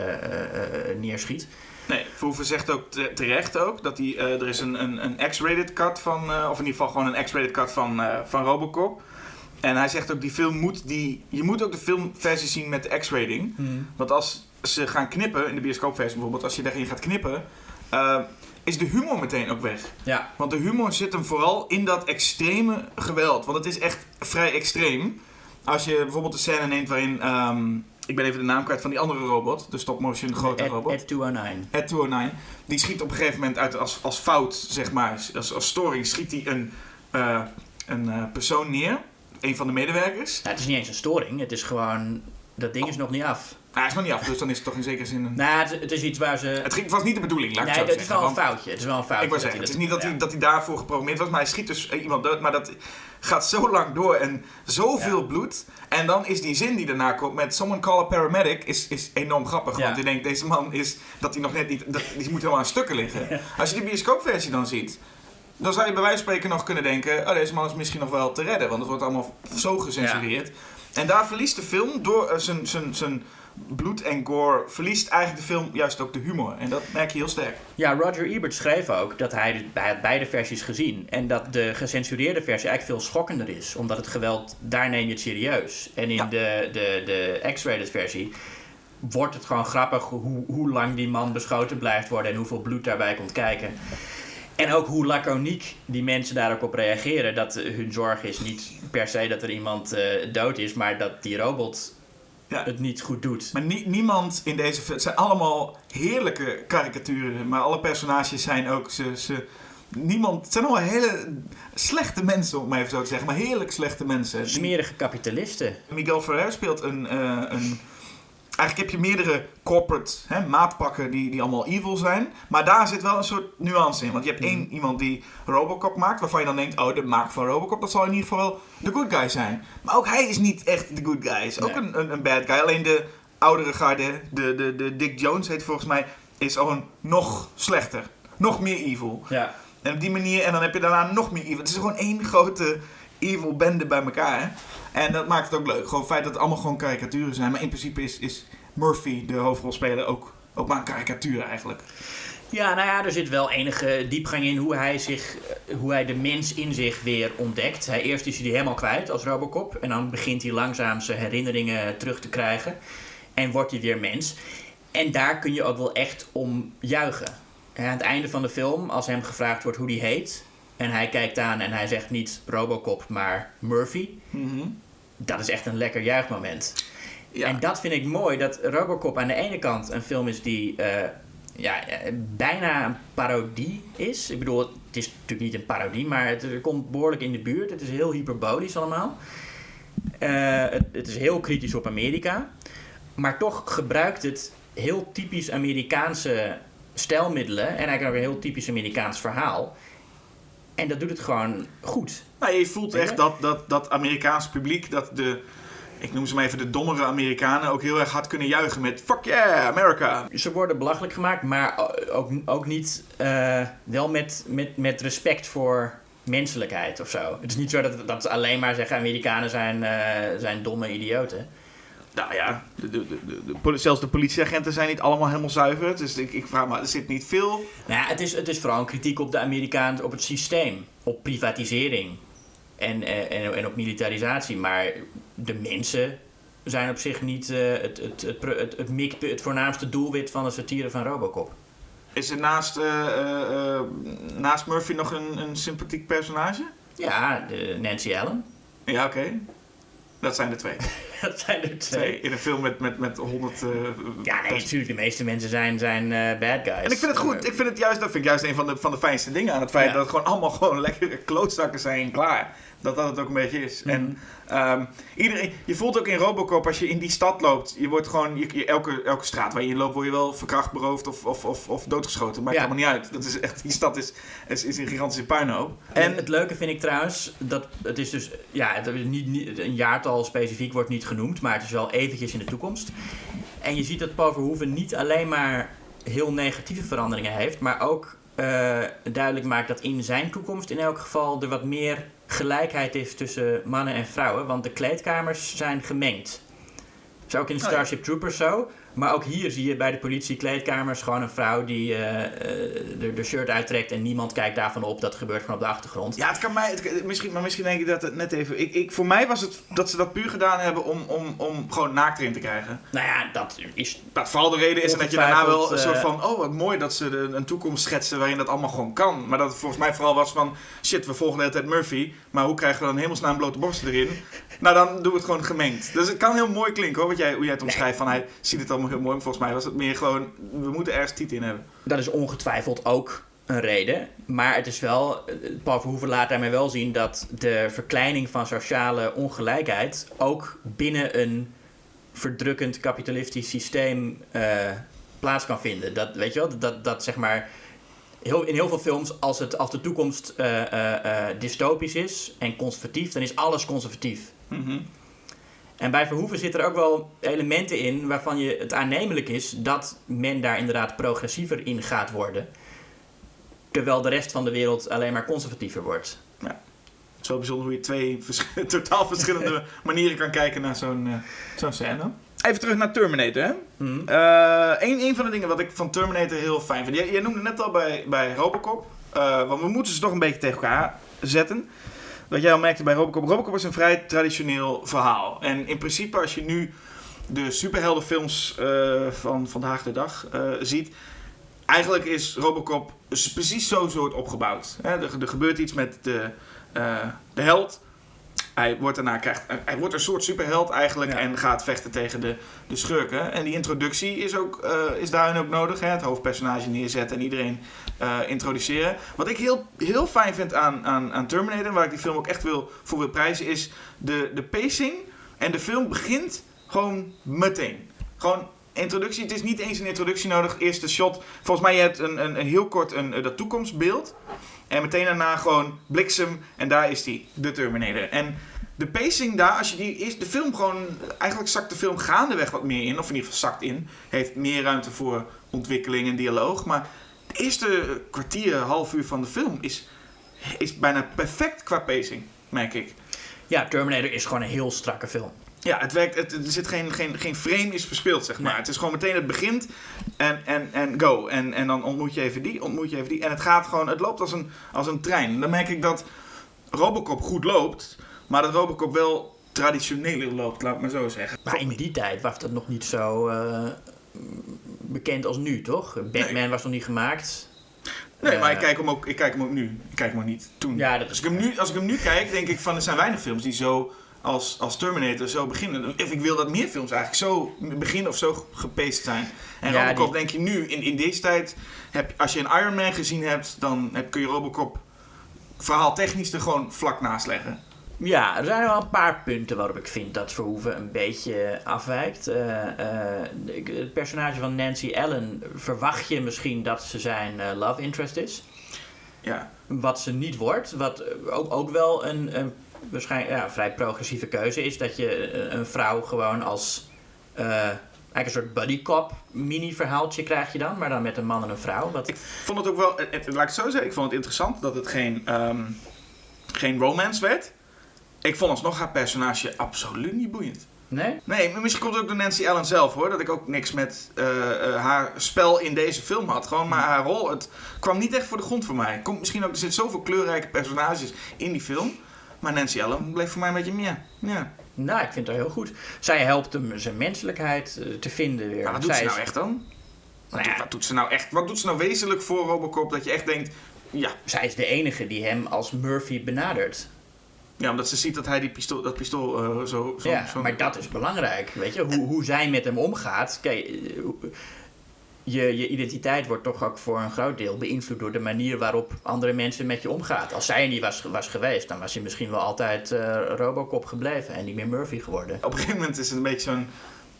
Speaker 3: neerschiet.
Speaker 4: Nee, Verhoeven zegt ook te- terecht ook dat hij, eh, er is een, een, een X-rated cut van, eh, of in ieder geval gewoon een X-rated cut van, eh, van Robocop. En hij zegt ook die film moet die, je moet ook de filmversie zien met de X-rating. Want als ze gaan knippen, in de bioscoopversie bijvoorbeeld, als je daarin gaat knippen, is de humor meteen ook weg.
Speaker 3: Ja,
Speaker 4: Want de humor zit hem vooral in dat extreme geweld. Want het is echt vrij extreem. Als je bijvoorbeeld de scène neemt waarin, ehm, ik ben even de naam kwijt van die andere robot, de stop-motion grote robot.
Speaker 3: Ed 209.
Speaker 4: Ed 209, die schiet op een gegeven moment uit als, als fout, zeg maar, als, als storing, schiet hij een, eh, een eh, persoon neer, een van de medewerkers.
Speaker 3: Nou, het is niet eens een storing, het is gewoon. Dat ding is nog niet af.
Speaker 4: Hij is nog niet af, dus dan is het toch in zekere zin een...
Speaker 3: Nou, het, het is iets waar ze.
Speaker 4: Het, ging, het was niet de bedoeling, laat ik
Speaker 3: nee,
Speaker 4: het
Speaker 3: het
Speaker 4: zo
Speaker 3: is
Speaker 4: zeggen.
Speaker 3: wel een foutje. Het is wel een foutje.
Speaker 4: Ik
Speaker 3: dat
Speaker 4: zeggen, het is niet dat,
Speaker 3: ja.
Speaker 4: hij, dat hij daarvoor geprogrammeerd was, maar hij schiet dus iemand dood. Maar dat gaat zo lang door en zoveel
Speaker 3: Ja.
Speaker 4: bloed. En dan is die zin die daarna komt met someone call a paramedic is, is enorm grappig.
Speaker 3: Ja.
Speaker 4: Want je denkt, deze man is, dat hij nog net niet, dat, die moet helemaal aan stukken liggen. Als je die bioscoopversie dan ziet, dan zou je bij wijze van spreken nog kunnen denken, oh deze man is misschien nog wel te redden. Want het wordt allemaal zo gecensureerd. En daar verliest de film door eh, zijn, zijn bloed en gore, verliest eigenlijk de film juist ook de humor. En dat merk je heel sterk.
Speaker 3: Ja, Roger Ebert schreef ook dat hij, hij had beide versies gezien. En dat de gecensureerde versie eigenlijk veel schokkender is. Omdat het geweld, daar neem je het serieus. En in
Speaker 4: Ja.
Speaker 3: de, de, de X-rated versie wordt het gewoon grappig hoe, hoe lang die man beschoten blijft worden. En hoeveel bloed daarbij komt kijken. En ook hoe laconiek die mensen daar ook op reageren. Dat hun zorg is niet per se dat er iemand eh, dood is, maar dat die robot
Speaker 4: Ja.
Speaker 3: het niet goed doet.
Speaker 4: Maar nie- niemand in deze film... Het zijn allemaal heerlijke karikaturen. Maar alle personages zijn ook... Ze, ze, niemand... Het zijn allemaal hele slechte mensen, om het maar even zo te zeggen. Maar heerlijk slechte mensen.
Speaker 3: Smerige kapitalisten.
Speaker 4: Miguel Ferrer speelt een... eh, een eigenlijk heb je meerdere corporate hè, maatpakken die, die allemaal evil zijn. Maar daar zit wel een soort nuance in. Want je hebt één iemand die Robocop maakt... waarvan je dan denkt... oh, de maker van Robocop... dat zal in ieder geval wel de good guy zijn. Maar ook hij is niet echt de good guy. Hij is ook een, een, een bad guy. Alleen de oudere garde... De, de, de Dick Jones heet volgens mij... is gewoon nog slechter. Nog meer evil.
Speaker 3: Ja.
Speaker 4: En op die manier, en dan heb je daarna nog meer evil. Het is gewoon één grote evil bende bij elkaar. Hè? En dat maakt het ook leuk. Gewoon het feit dat het allemaal gewoon karikaturen zijn. Maar in principe is, is Murphy, de hoofdrolspeler, ook, ook maar een karikatuur eigenlijk.
Speaker 3: Ja, nou ja, er zit wel enige diepgang in hoe hij, zich, eh, hoe hij de mens in zich weer ontdekt. Hij, eerst is hij die helemaal kwijt als Robocop. En dan begint hij langzaam zijn herinneringen terug te krijgen. En wordt hij weer mens. En daar kun je ook wel echt om juichen. En aan het einde van de film, als hem gevraagd wordt hoe hij heet... en hij kijkt aan en hij zegt niet Robocop, maar Murphy... dat is echt een lekker juichmoment.
Speaker 4: Ja.
Speaker 3: En dat vind ik mooi, dat Robocop aan de ene kant een film is die eh, ja, eh, bijna een parodie is. Ik bedoel, het is natuurlijk niet een parodie, maar het, het komt behoorlijk in de buurt. Het is heel hyperbolisch allemaal. Eh, het, het is heel kritisch op Amerika. Maar toch gebruikt het heel typisch Amerikaanse stijlmiddelen. En eigenlijk ook een heel typisch Amerikaans verhaal. En dat doet het gewoon goed.
Speaker 4: Nou, je voelt echt dat, dat, dat Amerikaanse publiek, dat de, ik noem ze maar even de dommere Amerikanen, ook heel erg hard kunnen juichen met fuck yeah, America.
Speaker 3: Ze worden belachelijk gemaakt, maar ook, ook niet eh, wel met, met, met respect voor menselijkheid of zo. Het is niet zo dat, dat ze alleen maar zeggen Amerikanen zijn, eh, zijn domme idioten.
Speaker 4: Nou ja, de, de, de, de- de zelfs de politieagenten zijn niet allemaal helemaal zuiver. Dus ik, ik vraag me, er zit niet veel.
Speaker 3: Nou ja, het is, het is vooral een kritiek op de Amerikaan, op het systeem, op privatisering en, eh, en, en op militarisatie. Maar de mensen zijn op zich niet eh, het, het, het, het, het, het, voornaamste doelwit van de satire van Robocop.
Speaker 4: Is er naast, eh, naast Murphy nog een, een sympathiek personage?
Speaker 3: Ja, de Nancy Allen.
Speaker 4: Ja, oké. Dat zijn er twee.
Speaker 3: Dat zijn er twee.
Speaker 4: In een film met, met, met 100. eh,
Speaker 3: Ja, nee, natuurlijk. De meeste mensen zijn, zijn eh, bad guys.
Speaker 4: En ik vind het goed. Ik vind het juist, dat vind ik juist een van de, van de fijnste dingen aan het feit
Speaker 3: Ja.
Speaker 4: dat het gewoon allemaal gewoon lekkere klootzakken zijn klaar. Dat dat het ook een beetje is.
Speaker 3: Mhm.
Speaker 4: En ehm, iedereen, je voelt ook in Robocop als je in die stad loopt, je wordt gewoon, je, je- elke, elke straat waar je in loopt, word je wel verkracht, beroofd of, of, of, of doodgeschoten. Maakt
Speaker 3: Ja.
Speaker 4: allemaal niet uit. Dat is echt, die stad is, is, is een gigantische puinhoop.
Speaker 3: En
Speaker 4: En
Speaker 3: het leuke vind ik trouwens, dat het is dus, ja, het niet, niet, een jaartal specifiek wordt niet genoemd, maar het is wel eventjes in de toekomst. En je ziet dat Paul Verhoeven niet alleen maar heel negatieve veranderingen heeft, maar ook eh, duidelijk maakt dat in zijn toekomst in elk geval er wat meer gelijkheid is tussen mannen en vrouwen, want de kleedkamers zijn gemengd. Dat is ook in
Speaker 4: Oh ja.
Speaker 3: Starship Troopers zo. Maar ook hier zie je bij de politie kleedkamers gewoon een vrouw die eh, de, de shirt uittrekt en niemand kijkt daarvan op. Dat gebeurt gewoon op de achtergrond.
Speaker 4: ja, het kan mij, het- misschien, maar misschien denk ik dat het net even, ik, ik, voor mij was het dat ze dat puur gedaan hebben om, om, om gewoon naakt erin te krijgen.
Speaker 3: Nou ja, dat is.
Speaker 4: Dat vooral de reden is en dat je daarna wel een soort van... Oh, wat mooi dat ze de, een toekomst schetsen waarin dat allemaal gewoon kan. Maar dat het volgens mij vooral was van... Shit, we volgen de hele tijd Murphy. Maar hoe krijgen we dan hemelsnaam blote borsten erin? nou, dan doen we het gewoon gemengd. Dus het kan heel mooi klinken hoor, wat jij, hoe jij het omschrijft. Van hij ziet het allemaal heel mooi. Maar volgens mij was het meer gewoon... We moeten ergens tiet in hebben.
Speaker 3: Dat is ongetwijfeld ook een reden. Maar het is wel. Paul Verhoeven laat daarmee wel zien dat de verkleining van sociale ongelijkheid ook binnen een verdrukkend kapitalistisch systeem eh, plaats kan vinden. Dat weet je wel, dat, dat, dat zeg maar. Heel, in heel veel films, als, het, als de toekomst eh, eh, dystopisch is en conservatief, dan is alles conservatief. En bij Verhoeven zitten er ook wel elementen in waarvan je het aannemelijk is dat men daar inderdaad progressiever in gaat worden. Terwijl de rest van de wereld alleen maar conservatiever wordt.
Speaker 4: Het is wel bijzonder hoe je twee vers- totaal verschillende manieren kan kijken naar zo'n eh, zo'n scène. Even terug naar Terminator, hè?
Speaker 3: Mhm.
Speaker 4: Eh, een, een van de dingen wat ik van Terminator heel fijn vind. Jij, jij noemde net al bij, bij Robocop. eh, want we moeten ze toch een beetje tegen elkaar zetten. Wat jij al merkte bij Robocop. Robocop is een vrij traditioneel verhaal. En in principe als je nu de superheldenfilms eh, van vandaag de dag eh, ziet. Eigenlijk is Robocop precies zo soort opgebouwd. Hè, er, er gebeurt iets met de, eh, de held. Hij wordt daarna krijgt, hij wordt een soort superheld eigenlijk
Speaker 3: Ja.
Speaker 4: en gaat vechten tegen de, de schurken. En die introductie is, ook, eh, is daarin ook nodig. Hè? Het hoofdpersonage neerzetten en iedereen eh, introduceren. Wat ik heel, heel fijn vind aan, aan, aan Terminator, waar ik die film ook echt wil, voor wil prijzen, is de, de pacing. En de film begint gewoon meteen. Gewoon introductie. Het is niet eens een introductie nodig. Eerste shot. Volgens mij je hebt een, een, een heel kort een, eh, dat toekomstbeeld. En meteen daarna gewoon bliksem. En daar is die, de Terminator. En de pacing daar, als je die eerst de film gewoon. Eigenlijk zakt de film gaandeweg wat meer in. Of in ieder geval zakt in. Heeft meer ruimte voor ontwikkeling en dialoog. Maar de eerste kwartier, half uur van de film is, is bijna perfect qua pacing, merk ik.
Speaker 3: Ja, Terminator is gewoon een heel strakke film.
Speaker 4: Ja, het werkt, het, er zit geen, geen, geen frame is verspeeld, zeg maar.
Speaker 3: Nee.
Speaker 4: Het is gewoon meteen, het begint en, en, en go. En, en dan ontmoet je even die, ontmoet je even die. En het gaat gewoon, het loopt als een, als een trein. Dan merk ik dat Robocop goed loopt, maar dat Robocop wel traditioneler loopt, laat ik maar zo zeggen.
Speaker 3: Maar in die tijd was dat nog niet zo eh, bekend als nu, toch? Batman
Speaker 4: Nee.
Speaker 3: was nog niet gemaakt.
Speaker 4: Nee, maar
Speaker 3: Eh,
Speaker 4: ik kijk, hem ook, ik kijk hem ook nu. Ik kijk hem ook niet toen.
Speaker 3: Ja, dat
Speaker 4: als,
Speaker 3: is
Speaker 4: ik hem nu, als ik hem nu kijk, denk ik van er zijn weinig films die zo als, als Terminator zo beginnen. Of ik wil dat meer films eigenlijk zo beginnen of zo gepaced zijn. En
Speaker 3: Ja,
Speaker 4: Robocop
Speaker 3: die-
Speaker 4: denk je nu, in, in deze tijd, heb, als je een Iron Man gezien hebt, dan heb, kun je Robocop verhaal technisch er gewoon vlak naast leggen.
Speaker 3: Ja, er zijn wel een paar punten waarop ik vind dat Verhoeven een beetje afwijkt. Eh, eh, het personage van Nancy Allen verwacht je misschien dat ze zijn eh, love interest is.
Speaker 4: Ja.
Speaker 3: Wat ze niet wordt, wat ook, ook wel een, een waarschijnlijk ja, vrij progressieve keuze is, dat je eh, een vrouw gewoon als eh, eigenlijk een soort buddy cop mini verhaaltje krijg je dan, maar dan met een man en een vrouw. Wat,
Speaker 4: Ik vond het ook wel, het, het- laat ik het zo zeggen, ik vond het interessant dat het geen, ehm, geen romance werd. Ik vond alsnog haar personage absoluut niet boeiend.
Speaker 3: nee?
Speaker 4: Nee, maar misschien komt het ook door Nancy Allen zelf hoor. Dat ik ook niks met eh, eh, haar spel in deze film had. Gewoon maar haar rol. Het kwam niet echt voor de grond voor mij. Komt misschien ook, er zitten zoveel kleurrijke personages in die film. Maar Nancy Allen bleef voor mij een beetje meer. Ja.
Speaker 3: Nou, ik vind het heel goed. Zij helpt hem zijn menselijkheid eh, te vinden weer.
Speaker 4: Maar wat doet
Speaker 3: Zij
Speaker 4: ze
Speaker 3: is-
Speaker 4: nou echt dan? Wat,
Speaker 3: Nou ja.
Speaker 4: doet, wat doet ze nou echt? Wat doet ze nou wezenlijk voor Robocop dat je echt denkt. Ja,
Speaker 3: Zij is de enige die hem als Murphy benadert.
Speaker 4: ja omdat ze ziet dat hij die pistool, dat pistool eh, zo, zo,
Speaker 3: ja,
Speaker 4: zo-
Speaker 3: maar dat is belangrijk. Weet je, hoe, hoe zij met hem omgaat. Kijk, eh, je, je identiteit wordt toch ook voor een groot deel beïnvloed door de manier waarop andere mensen met je omgaan. Als zij niet was, was geweest, dan was hij misschien wel altijd eh, Robocop gebleven en niet meer Murphy geworden.
Speaker 4: Op een gegeven moment is het een beetje zo'n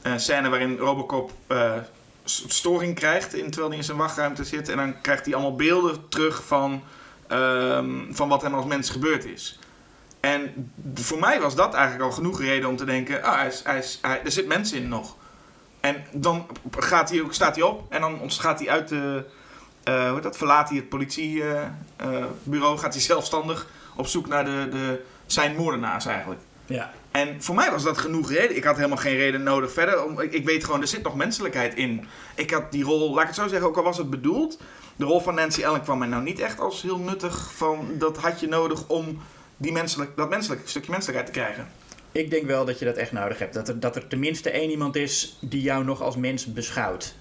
Speaker 4: eh, scène waarin Robocop eh, storing krijgt in, terwijl hij in zijn wachtruimte zit. En dan krijgt hij allemaal beelden terug van, ehm, van wat hem als mens gebeurd is. En voor mij was dat eigenlijk al genoeg reden om te denken, ah, hij is, hij, er zit mensen in nog. En dan gaat hij ook, staat hij op en dan gaat hij uit de, eh, hoe heet dat, verlaat hij het politiebureau, gaat hij zelfstandig op zoek naar de, de, zijn moordenaars eigenlijk.
Speaker 3: Ja.
Speaker 4: En voor mij was dat genoeg reden. Ik had helemaal geen reden nodig verder. Om, ik, ik weet gewoon, er zit nog menselijkheid in. Ik had die rol, laat ik het zo zeggen, ook al was het bedoeld. De rol van Nancy Allen kwam mij nou niet echt als heel nuttig. Van, dat had je nodig om die menselijk, dat menselijk, stukje menselijkheid te krijgen.
Speaker 3: Ik denk wel dat je dat echt nodig hebt. Dat er, dat er tenminste één iemand is die jou nog als mens beschouwt.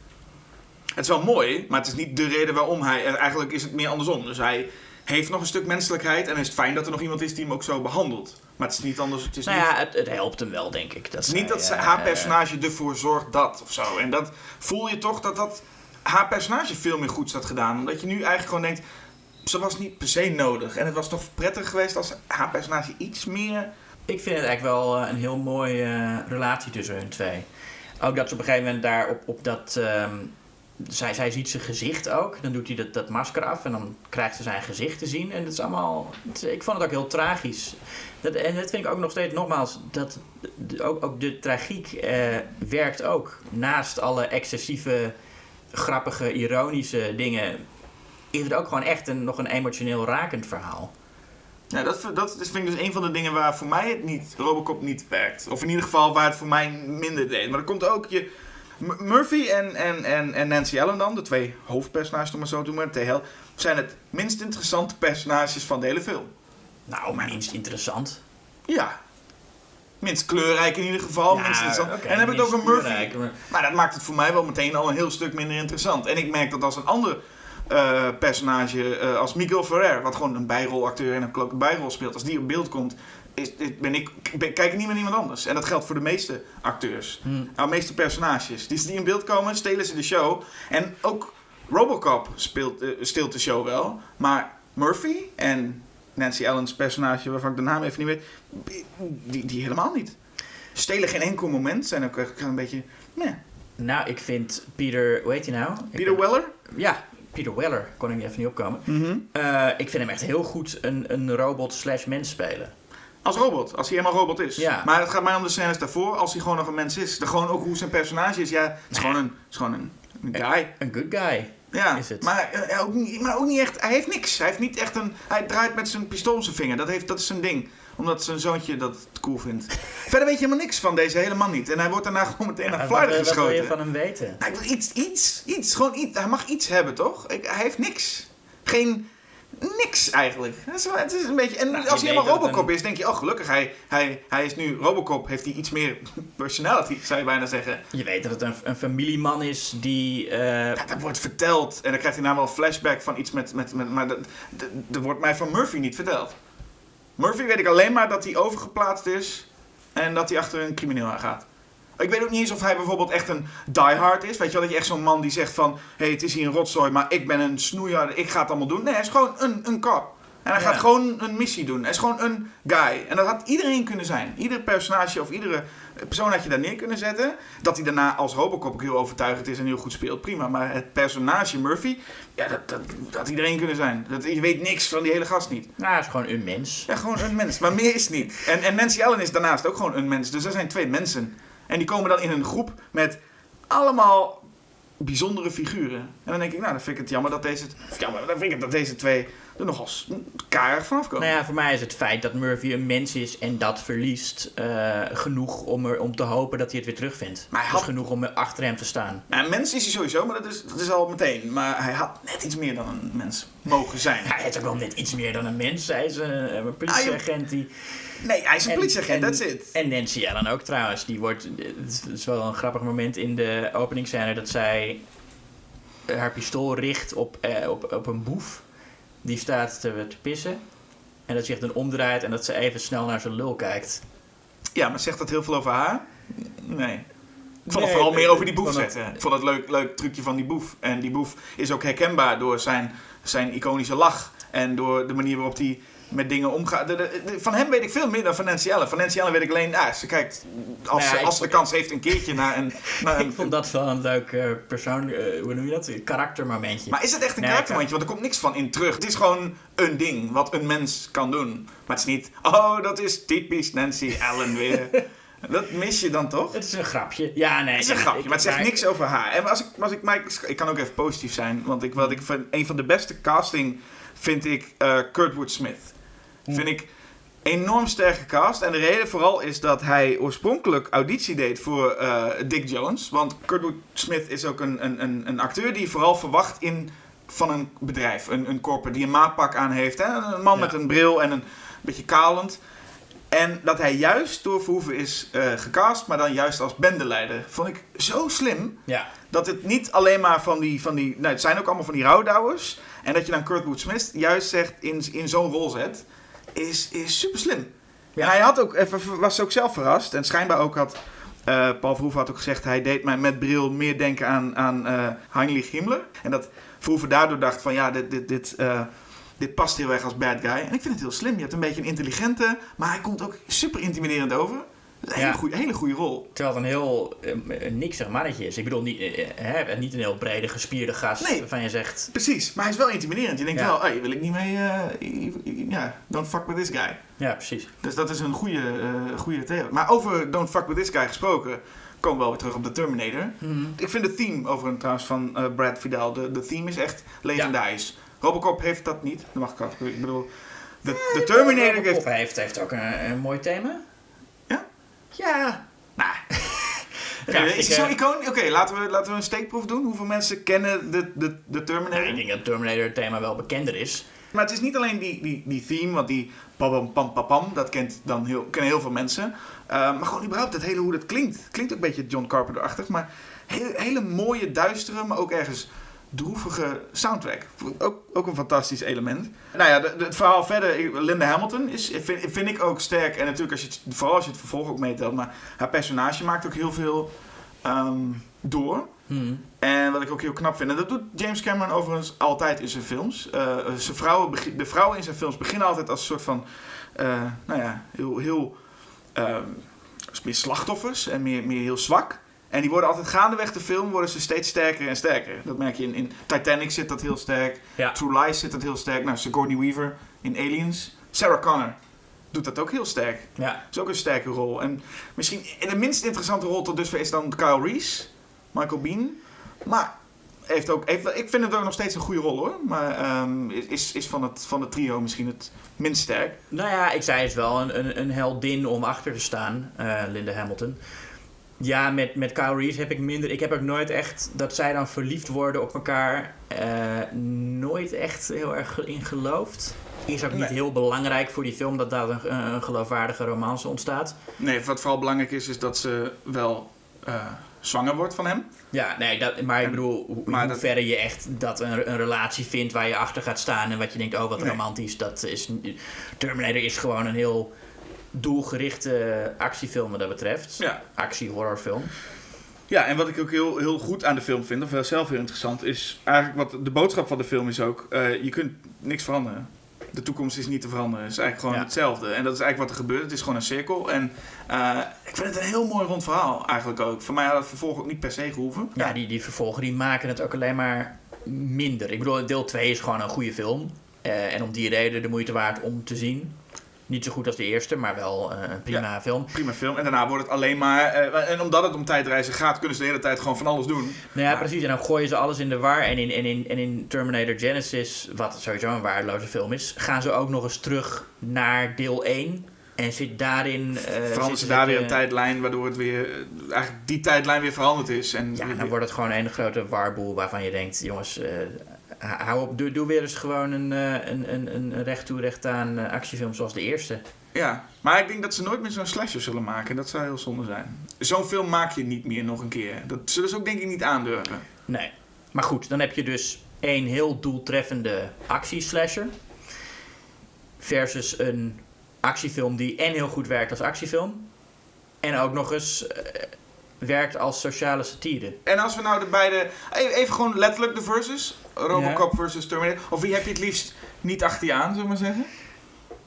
Speaker 4: Het is wel mooi, maar het is niet de reden waarom hij... en Eigenlijk is het meer andersom. Dus hij heeft nog een stuk menselijkheid. En is het fijn dat er nog iemand is die hem ook zo behandelt. Maar het is niet anders. Het is
Speaker 3: Nou
Speaker 4: niet,
Speaker 3: ja, het, het helpt hem wel, denk ik. Dat
Speaker 4: niet
Speaker 3: zij,
Speaker 4: dat
Speaker 3: eh,
Speaker 4: haar
Speaker 3: eh,
Speaker 4: personage ervoor zorgt dat of zo. En dat voel je toch dat dat haar personage veel meer goeds had gedaan. Omdat je nu eigenlijk gewoon denkt, ze was niet per se nodig. En het was toch prettig geweest als haar personage iets meer...
Speaker 3: Ik vind het eigenlijk wel eh, een heel mooie eh, relatie tussen hun twee. Ook dat ze op een gegeven moment daar op, op dat... ehm, zij, zij ziet zijn gezicht ook. Dan doet hij dat, masker af en dan krijgt ze zijn gezicht te zien. En dat is allemaal... ik vond het ook heel tragisch. Dat, en dat vind ik ook nog steeds, nogmaals... Dat, ook, ook de tragiek eh, werkt ook. Naast alle excessieve, grappige, ironische dingen... is het ook gewoon echt een, nog een emotioneel rakend verhaal.
Speaker 4: Ja, dat, dat is, vind ik dus een van de dingen waar voor mij het niet, Robocop niet werkt. Of in ieder geval waar het voor mij minder deed. Maar er komt ook je... Murphy en, en, en, en Nancy Allen dan, de twee hoofdpersonages om het zo te noemen, hel, zijn het minst interessante personages van de hele film.
Speaker 3: Nou, minst interessant.
Speaker 4: Ja. Minst kleurrijk in ieder geval. minst interessant.
Speaker 3: oké,
Speaker 4: en dan heb ik het
Speaker 3: minst
Speaker 4: over Murphy.
Speaker 3: maar-
Speaker 4: Maar dat maakt het voor mij wel meteen al een heel stuk minder interessant. En ik merk dat als een ander eh, personage, eh, als Miguel Ferrer, wat gewoon een bijrolacteur en een bijrol speelt, als die op beeld komt, is, is- ben ik, ben, kijk ik niet met iemand anders. En dat geldt voor de meeste acteurs.
Speaker 3: Hmm.
Speaker 4: Nou, de meeste personages. Die, die in beeld komen, stelen ze de show. En ook Robocop speelt, eh, steelt de show wel. Maar Murphy en Nancy Allen's personage, waarvan ik de naam even niet weet, die, die helemaal niet. Stelen geen enkel moment. Zijn ook echt een beetje... meh.
Speaker 3: Nou, ik vind Peter, hoe heet hij nou?
Speaker 4: Peter
Speaker 3: ben-
Speaker 4: Weller?
Speaker 3: Ja, Peter Weller, kon ik even niet opkomen.
Speaker 4: Mhm.
Speaker 3: Eh, ik vind hem echt heel goed een, een robot slash mens spelen.
Speaker 4: Als robot, als hij helemaal robot is.
Speaker 3: Ja.
Speaker 4: Maar het gaat mij om de scènes daarvoor, als hij gewoon nog een mens is. De, gewoon ook hoe zijn personage is. Ja, het is gewoon een, is gewoon een, een guy.
Speaker 3: Een good guy.
Speaker 4: Ja,
Speaker 3: is het.
Speaker 4: Maar, eh, ook niet, maar ook niet echt, hij heeft niks. Hij heeft niet echt een, hij draait met zijn pistool zijn vinger. Dat, heeft, dat is zijn ding. Omdat zijn zoontje dat cool vindt. Verder weet je helemaal niks van deze hele man niet. En hij wordt daarna gewoon meteen naar Florida
Speaker 3: wat wil
Speaker 4: geschoten.
Speaker 3: je van hem weten?
Speaker 4: Nou, ik wil iets, iets, iets. Gewoon iets. Hij mag iets hebben, toch? Ik, hij heeft niks. Geen... Niks eigenlijk. Dat is, het is een beetje... En
Speaker 3: Nou,
Speaker 4: als hij helemaal Robocop
Speaker 3: een-
Speaker 4: is, denk je... Oh, gelukkig, hij, hij, hij is nu Robocop. Heeft hij iets meer personality, zou je bijna zeggen.
Speaker 3: Je weet dat het een, een familieman is die...
Speaker 4: Ja, dat wordt verteld. En dan krijgt hij nou wel flashback van iets met... met, met maar dat, dat, dat wordt mij van Murphy niet verteld. Murphy weet ik alleen maar dat hij overgeplaatst is. En dat hij achter een crimineel aan gaat. Ik weet ook niet eens of hij bijvoorbeeld echt een diehard is. Weet je wel, dat je echt zo'n man die zegt van... Hé, hey, het is hier een rotzooi, maar ik ben een snoeier. Ik ga het allemaal doen. Nee, hij is gewoon een, een cop. En hij
Speaker 3: Ja.
Speaker 4: gaat gewoon een missie doen. Hij is gewoon een guy. En dat had iedereen kunnen zijn. Ieder personage of iedere persoon had je daar neer kunnen zetten. Dat hij daarna als Robocop ook heel overtuigend is en heel goed speelt. Prima. Maar het personage Murphy... Ja, dat, dat, dat had iedereen kunnen zijn. Dat, je weet niks van die hele gast niet.
Speaker 3: nou, hij is gewoon een mens.
Speaker 4: Ja, gewoon een mens. Maar meer is het niet. En, en Nancy Allen is daarnaast ook gewoon een mens. Dus er zijn twee mensen. En die komen dan in een groep met allemaal bijzondere figuren. En dan denk ik, nou, dan vind ik het jammer dat deze... Jammer, dan vind ik het dat deze twee er nogal karig vanaf komen.
Speaker 3: Nou ja, voor mij is het feit dat Murphy een mens is en dat verliest eh, genoeg om, er, om te hopen dat hij het weer terugvindt.
Speaker 4: Maar hij
Speaker 3: Dus
Speaker 4: had-
Speaker 3: genoeg om achter hem te staan.
Speaker 4: Nou, een mens is hij sowieso, maar dat is, dat is al meteen. Maar hij had net iets meer dan een mens mogen zijn.
Speaker 3: Hij is ook wel net iets meer dan een mens. Hij is een, een politieagent die...
Speaker 4: Nee, hij is een
Speaker 3: En-
Speaker 4: politieagent,
Speaker 3: en-
Speaker 4: that's it.
Speaker 3: En Nancy Allen ook trouwens. Die wordt, het is- het is wel een grappig moment in de openingsscène dat zij haar pistool richt op, eh, op, op een boef. Die staat te, te pissen. En dat zich dan omdraait en dat ze even snel naar zijn lul kijkt.
Speaker 4: Ja, maar zegt dat heel veel over haar? Nee. Ik vond
Speaker 3: Nee,
Speaker 4: het vooral
Speaker 3: nee,
Speaker 4: meer over die boef
Speaker 3: het-
Speaker 4: zetten. Ik vond het leuk, leuk trucje van die boef. En die boef is ook herkenbaar door zijn, zijn iconische lach. En door de manier waarop hij met dingen omgaat. De- van hem weet ik veel meer dan van Nancy Allen. Van Nancy Allen weet ik alleen, ah, ze kijkt als,
Speaker 3: Ja, ik
Speaker 4: als ze de kans heeft een keertje naar een... Naar een
Speaker 3: Ik vond dat wel een leuk eh, persoon, eh, hoe noem je dat? Een karaktermomentje.
Speaker 4: maar is het echt een
Speaker 3: Nee,
Speaker 4: karaktermomentje? Want er komt niks van in terug. Het is gewoon een ding wat een mens kan doen. Maar het is niet, oh, dat is typisch Nancy Allen weer. dat mis je dan toch?
Speaker 3: Het is een grapje. Ja, nee.
Speaker 4: Het is een grapje, maar het zegt
Speaker 3: maar-
Speaker 4: niks over haar. En als ik, als ik, maar ik, ik kan ook even positief zijn, want ik, wat ik vind, een van de beste casting vind ik eh Kurtwood Smith. Vind ik enorm sterk gecast. En de reden vooral is dat hij oorspronkelijk auditie deed voor eh, Dick Jones. Want Kurtwood Smith is ook een, een, een, acteur die je vooral verwacht in, van een bedrijf. Een, een corporate die een maatpak aan heeft. Hè? Een man
Speaker 3: Ja.
Speaker 4: met een bril en een beetje kalend. En dat hij juist door Verhoeven is eh, gecast, maar dan juist als bendeleider. Vond ik zo slim.
Speaker 3: Ja.
Speaker 4: Dat het niet alleen maar van die, van die nou het zijn ook allemaal van die rouwdouwers. En dat je dan Kurtwood Smith juist zegt in, in zo'n rol zet, is, is super slim.
Speaker 3: Ja.
Speaker 4: Hij had ook, was ook zelf verrast. En schijnbaar ook had, eh, Paul Verhoeven had ook gezegd, hij deed mij met bril meer denken aan, aan eh, Heinrich Himmler. En dat Verhoeven daardoor dacht van ja, dit, dit, dit, eh, dit past heel erg als bad guy. En ik vind het heel slim. Je hebt een beetje een intelligente, maar hij komt ook super intimiderend over. Een hele,
Speaker 3: Ja.
Speaker 4: goeie, hele goede rol.
Speaker 3: Terwijl het een heel eh, een niksig mannetje is. Ik bedoel, niet, eh, hè, niet een heel brede, gespierde gast
Speaker 4: Nee.
Speaker 3: waarvan je zegt...
Speaker 4: Precies, maar hij is wel intimiderend. Je denkt
Speaker 3: Ja.
Speaker 4: wel, hey, wil ik niet mee, eh, ja, don't fuck with this guy.
Speaker 3: Ja, precies.
Speaker 4: Dus dat is een goede, eh goede theorie. Maar over don't fuck with this guy gesproken, komen we wel weer terug op de Terminator. Ik vind de theme over trouwens van eh, Brad Fidel, de, de theme is echt legendarisch. Robocop heeft dat niet, dat mag ik. Ik bedoel, de, de Terminator
Speaker 3: Robocop
Speaker 4: heeft...
Speaker 3: heeft, heeft ook een, een mooi thema.
Speaker 4: Ja? Nou,
Speaker 3: Ja,
Speaker 4: is
Speaker 3: ik,
Speaker 4: het zo
Speaker 3: eh,
Speaker 4: iconisch? Oké, laten, we, laten we een steekproef doen. Hoeveel mensen kennen de, de, de Terminator?
Speaker 3: Ik denk dat Terminator het thema wel bekender is.
Speaker 4: Maar het is niet alleen die, die, die theme, want die pam pam pam pam pam, dat kent dan heel, kennen heel veel mensen. Uh, maar gewoon überhaupt het hele hoe dat klinkt. Klinkt ook een beetje John Carpenter-achtig, maar hele, hele mooie, duistere, maar ook ergens droevige soundtrack. Ook, ook een fantastisch element. Nou ja, de- de- het verhaal verder. Linda Hamilton is, vind, vind ik ook sterk. En natuurlijk, als je het, vooral als je het vervolg ook meetelt. Maar haar personage maakt ook heel veel ehm, door.
Speaker 3: Hmm.
Speaker 4: En wat ik ook heel knap vind, en dat doet James Cameron overigens altijd in zijn films. Eh, zijn vrouwen, de vrouwen in zijn films beginnen altijd als een soort van, eh, nou ja, heel, heel ehm, meer slachtoffers en meer, meer heel zwak. En die worden altijd gaandeweg de film worden ze steeds sterker en sterker. Dat merk je in, in Titanic zit dat heel sterk.
Speaker 3: Ja.
Speaker 4: True Lies zit dat heel sterk. Nou, Sigourney Weaver in Aliens. Sarah Connor doet dat ook heel sterk.
Speaker 3: Ja.
Speaker 4: Dat is ook een sterke rol. En misschien de minst interessante rol tot dusver is dan Kyle Reese, Michael Bean. Maar heeft ook, heeft, ik vind het ook nog steeds een goede rol hoor. Maar ehm, is, is van, het, van het trio misschien het minst sterk.
Speaker 3: Nou ja, ik zei het wel een, een, een heldin om achter te staan, eh, Linda Hamilton. Ja, met, met Kyle Reese heb ik minder. Ik heb ook nooit echt dat zij dan verliefd worden op elkaar. eh, nooit echt heel erg in geloofd. Is ook niet
Speaker 4: Nee.
Speaker 3: heel belangrijk voor die film dat daar een, een geloofwaardige romance ontstaat.
Speaker 4: Nee, wat vooral belangrijk is, is dat ze wel eh, zwanger wordt van hem.
Speaker 3: Ja, nee, dat, maar ik bedoel, hoe,
Speaker 4: maar dat-
Speaker 3: hoeverre je echt dat een, een relatie vindt waar je achter gaat staan en wat je denkt, oh wat
Speaker 4: Nee.
Speaker 3: romantisch, dat is. Terminator is gewoon een heel doelgerichte actiefilm wat dat betreft.
Speaker 4: Ja.
Speaker 3: Actie-horrorfilm.
Speaker 4: Ja, en wat ik ook heel, heel goed aan de film vind, of zelf heel interessant, is eigenlijk wat de boodschap van de film is ook: eh, je kunt niks veranderen. De toekomst is niet te veranderen. Het is eigenlijk gewoon
Speaker 3: Ja.
Speaker 4: hetzelfde. En dat is eigenlijk wat er gebeurt. Het is gewoon een cirkel. En eh, ik vind het een heel mooi rond verhaal eigenlijk ook. Voor mij had het vervolg ook niet per se gehoeven.
Speaker 3: Ja, die, die vervolgen die maken het ook alleen maar minder. Ik bedoel, deel 2 is gewoon een goede film. Eh, en om die reden de moeite waard om te zien. Niet zo goed als de eerste, maar wel eh, een prima film.
Speaker 4: Prima film. En daarna wordt het alleen maar... eh, en omdat het om tijdreizen gaat, kunnen ze de hele tijd gewoon van alles doen.
Speaker 3: Nou ja,
Speaker 4: Maar-
Speaker 3: precies. En dan gooien ze alles in de war. En in, en, in, en in Terminator Genesis, wat sowieso een waardeloze film is, gaan ze ook nog eens terug naar deel 1. En zit daarin. eh,
Speaker 4: Veranderen ze daar weer een tijdlijn, waardoor het weer... eigenlijk die tijdlijn weer veranderd is. En
Speaker 3: Ja, dan wordt het gewoon een grote warboel waarvan je denkt, jongens, eh, hou op, doe, doe weer eens gewoon een, eh, een, een, een recht toe recht aan actiefilm zoals de eerste.
Speaker 4: Ja, maar ik denk dat ze nooit meer zo'n slasher zullen maken. Dat zou heel zonde zijn. Zo'n film maak je niet meer nog een keer. Dat zullen ze ook denk ik niet aandurven.
Speaker 3: Nee. Maar goed, dan heb je dus één heel doeltreffende actieslasher. Versus een actiefilm die en heel goed werkt als actiefilm. En ook nog eens eh, werkt als sociale satire.
Speaker 4: En als we nou de beide... Even, even gewoon letterlijk de versus. Robocop versus Terminator. Of wie heb je het liefst niet achter je aan, zullen we maar zeggen?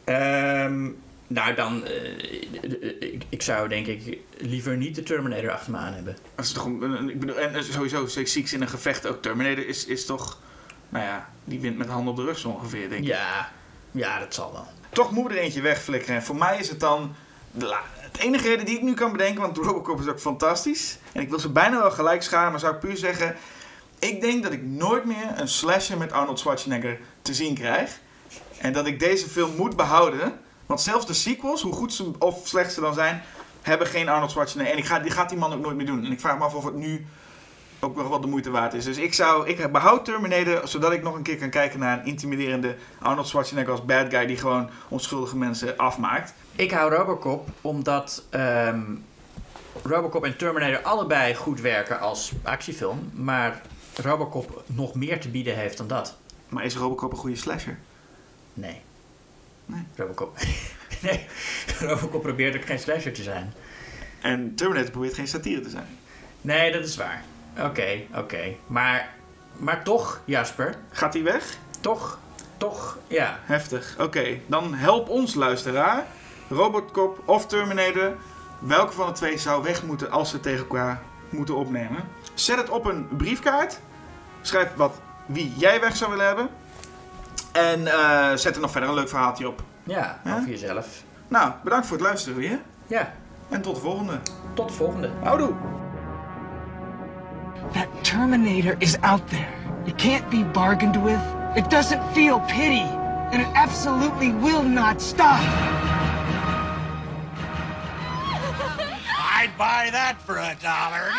Speaker 3: Ehm, nou, dan... eh, ik, ik zou denk ik liever niet de Terminator achter me aan hebben.
Speaker 4: Dat is toch een, ik bedoel, en sowieso, Six in een gevecht ook. Terminator is, is toch... Nou ja, die wint met handen op de rug zo ongeveer, denk ik.
Speaker 3: Ja, ja, dat zal wel.
Speaker 4: Toch moet er eentje wegflikkeren. En voor mij is het dan... De het enige reden die ik nu kan bedenken, want Robocop is ook fantastisch. En ik wil ze bijna wel gelijk scharen, maar zou ik puur zeggen... Ik denk dat ik nooit meer een slasher met Arnold Schwarzenegger te zien krijg. En dat ik deze film moet behouden. Want zelfs de sequels, hoe goed ze of slecht ze dan zijn... hebben geen Arnold Schwarzenegger. En ik ga, die gaat die man ook nooit meer doen. En ik vraag me af of het nu ook nog wat de moeite waard is. Dus ik zou, ik behoud Terminator, zodat ik nog een keer kan kijken naar een intimiderende Arnold Schwarzenegger als bad guy die gewoon onschuldige mensen afmaakt.
Speaker 3: Ik hou Robocop omdat ehm, Robocop en Terminator allebei goed werken als actiefilm. Maar Robocop nog meer te bieden heeft dan dat.
Speaker 4: Maar is Robocop een goede slasher?
Speaker 3: Nee.
Speaker 4: Nee.
Speaker 3: Robocop. nee. Robocop probeert ook geen slasher te zijn.
Speaker 4: En Terminator probeert geen satire te zijn.
Speaker 3: Nee, dat is waar. Oké, oké. Maar, maar toch, Jasper.
Speaker 4: Gaat hij weg?
Speaker 3: Toch, toch, ja.
Speaker 4: Heftig. Oké, dan help ons luisteraar. Robocop of Terminator. Welke van de twee zou weg moeten als ze tegen elkaar moeten opnemen? Zet het op een briefkaart. Schrijf wat, wie jij weg zou willen hebben. En eh, zet er nog verder een leuk verhaaltje op.
Speaker 3: Ja,
Speaker 4: Ja?
Speaker 3: over jezelf.
Speaker 4: Nou, bedankt voor het luisteren weer.
Speaker 3: Ja,
Speaker 4: En tot de volgende.
Speaker 3: tot de volgende.
Speaker 4: Houdoe!
Speaker 5: That Terminator is out there. It can't be bargained with. It doesn't feel pity. And it absolutely will not stop.
Speaker 6: I'd buy that for a dollar.